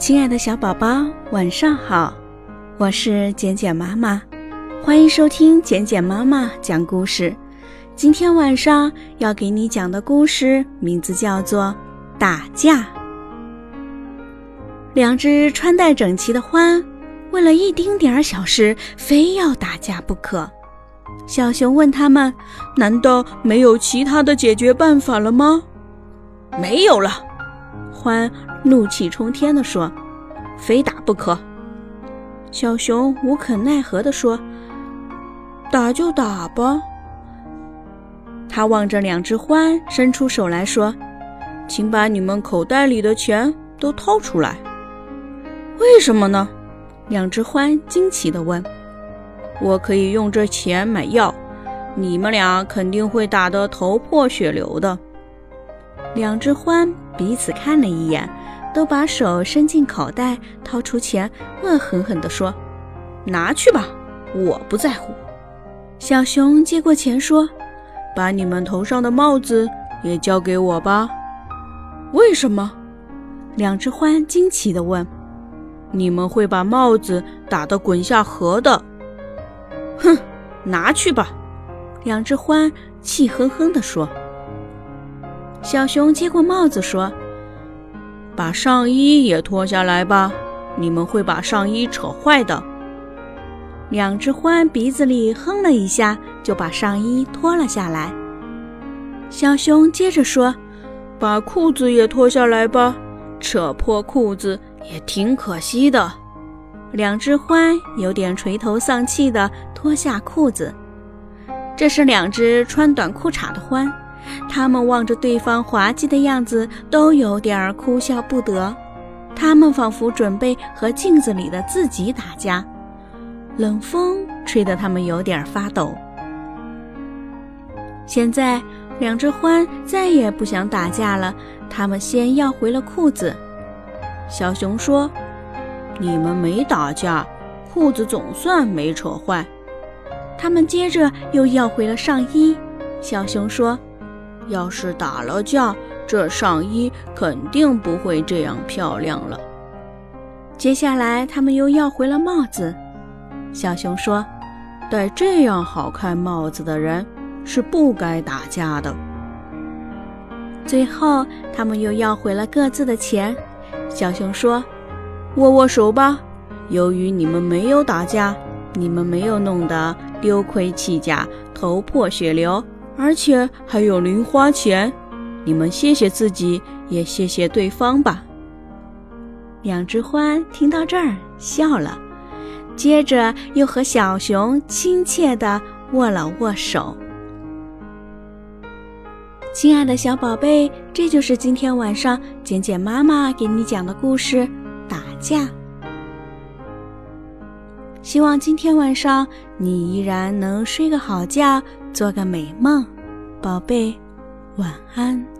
亲爱的小宝宝，晚上好！我是简简妈妈，欢迎收听简简妈妈讲故事。今天晚上要给你讲的故事名字叫做《打架》。两只穿戴整齐的獾，为了一丁点儿小事，非要打架不可。小熊问他们：“难道没有其他的解决办法了吗？”“没有了。”獾怒气冲天地说：“非打不可。”小熊无可奈何地说：“打就打吧。”他望着两只獾，伸出手来说：“请把你们口袋里的钱都掏出来。”“为什么呢？”两只獾惊奇地问。“我可以用这钱买药，你们俩肯定会打得头破血流的。”两只獾彼此看了一眼，都把手伸进口袋，掏出钱，恶狠狠地说：“拿去吧，我不在乎。”小熊接过钱说。把你们头上的帽子也交给我吧。为什么？两只獾惊奇地问。你们会把帽子打得滚下河的。哼，拿去吧。两只獾气哼哼地说。小熊接过帽子说：“把上衣也脱下来吧，你们会把上衣扯坏的。”两只獾鼻子里哼了一下，就把上衣脱了下来。小熊接着说：“把裤子也脱下来吧，扯破裤子也挺可惜的。”两只獾有点垂头丧气地脱下裤子。这是两只穿短裤衩的獾，它们望着对方滑稽的样子，都有点哭笑不得。它们仿佛准备和镜子里的自己打架。冷风吹得他们有点发抖。现在，两只獾再也不想打架了。他们先要回了裤子。小熊说：“你们没打架，裤子总算没扯坏。”他们接着又要回了上衣。小熊说：“要是打了架，这上衣肯定不会这样漂亮了。”接下来，他们又要回了帽子。小熊说：“戴这样好看帽子的人是不该打架的。”最后，他们又要回了各自的钱。小熊说：“握握手吧，由于你们没有打架，你们没有弄得丢盔弃甲、头破血流，而且还有零花钱。你们谢谢自己，也谢谢对方吧。”两只獾听到这儿笑了。接着又和小熊亲切地握了握手。亲爱的小宝贝，这就是今天晚上简简妈妈给你讲的故事《打架》。希望今天晚上你依然能睡个好觉，做个美梦，宝贝，晚安。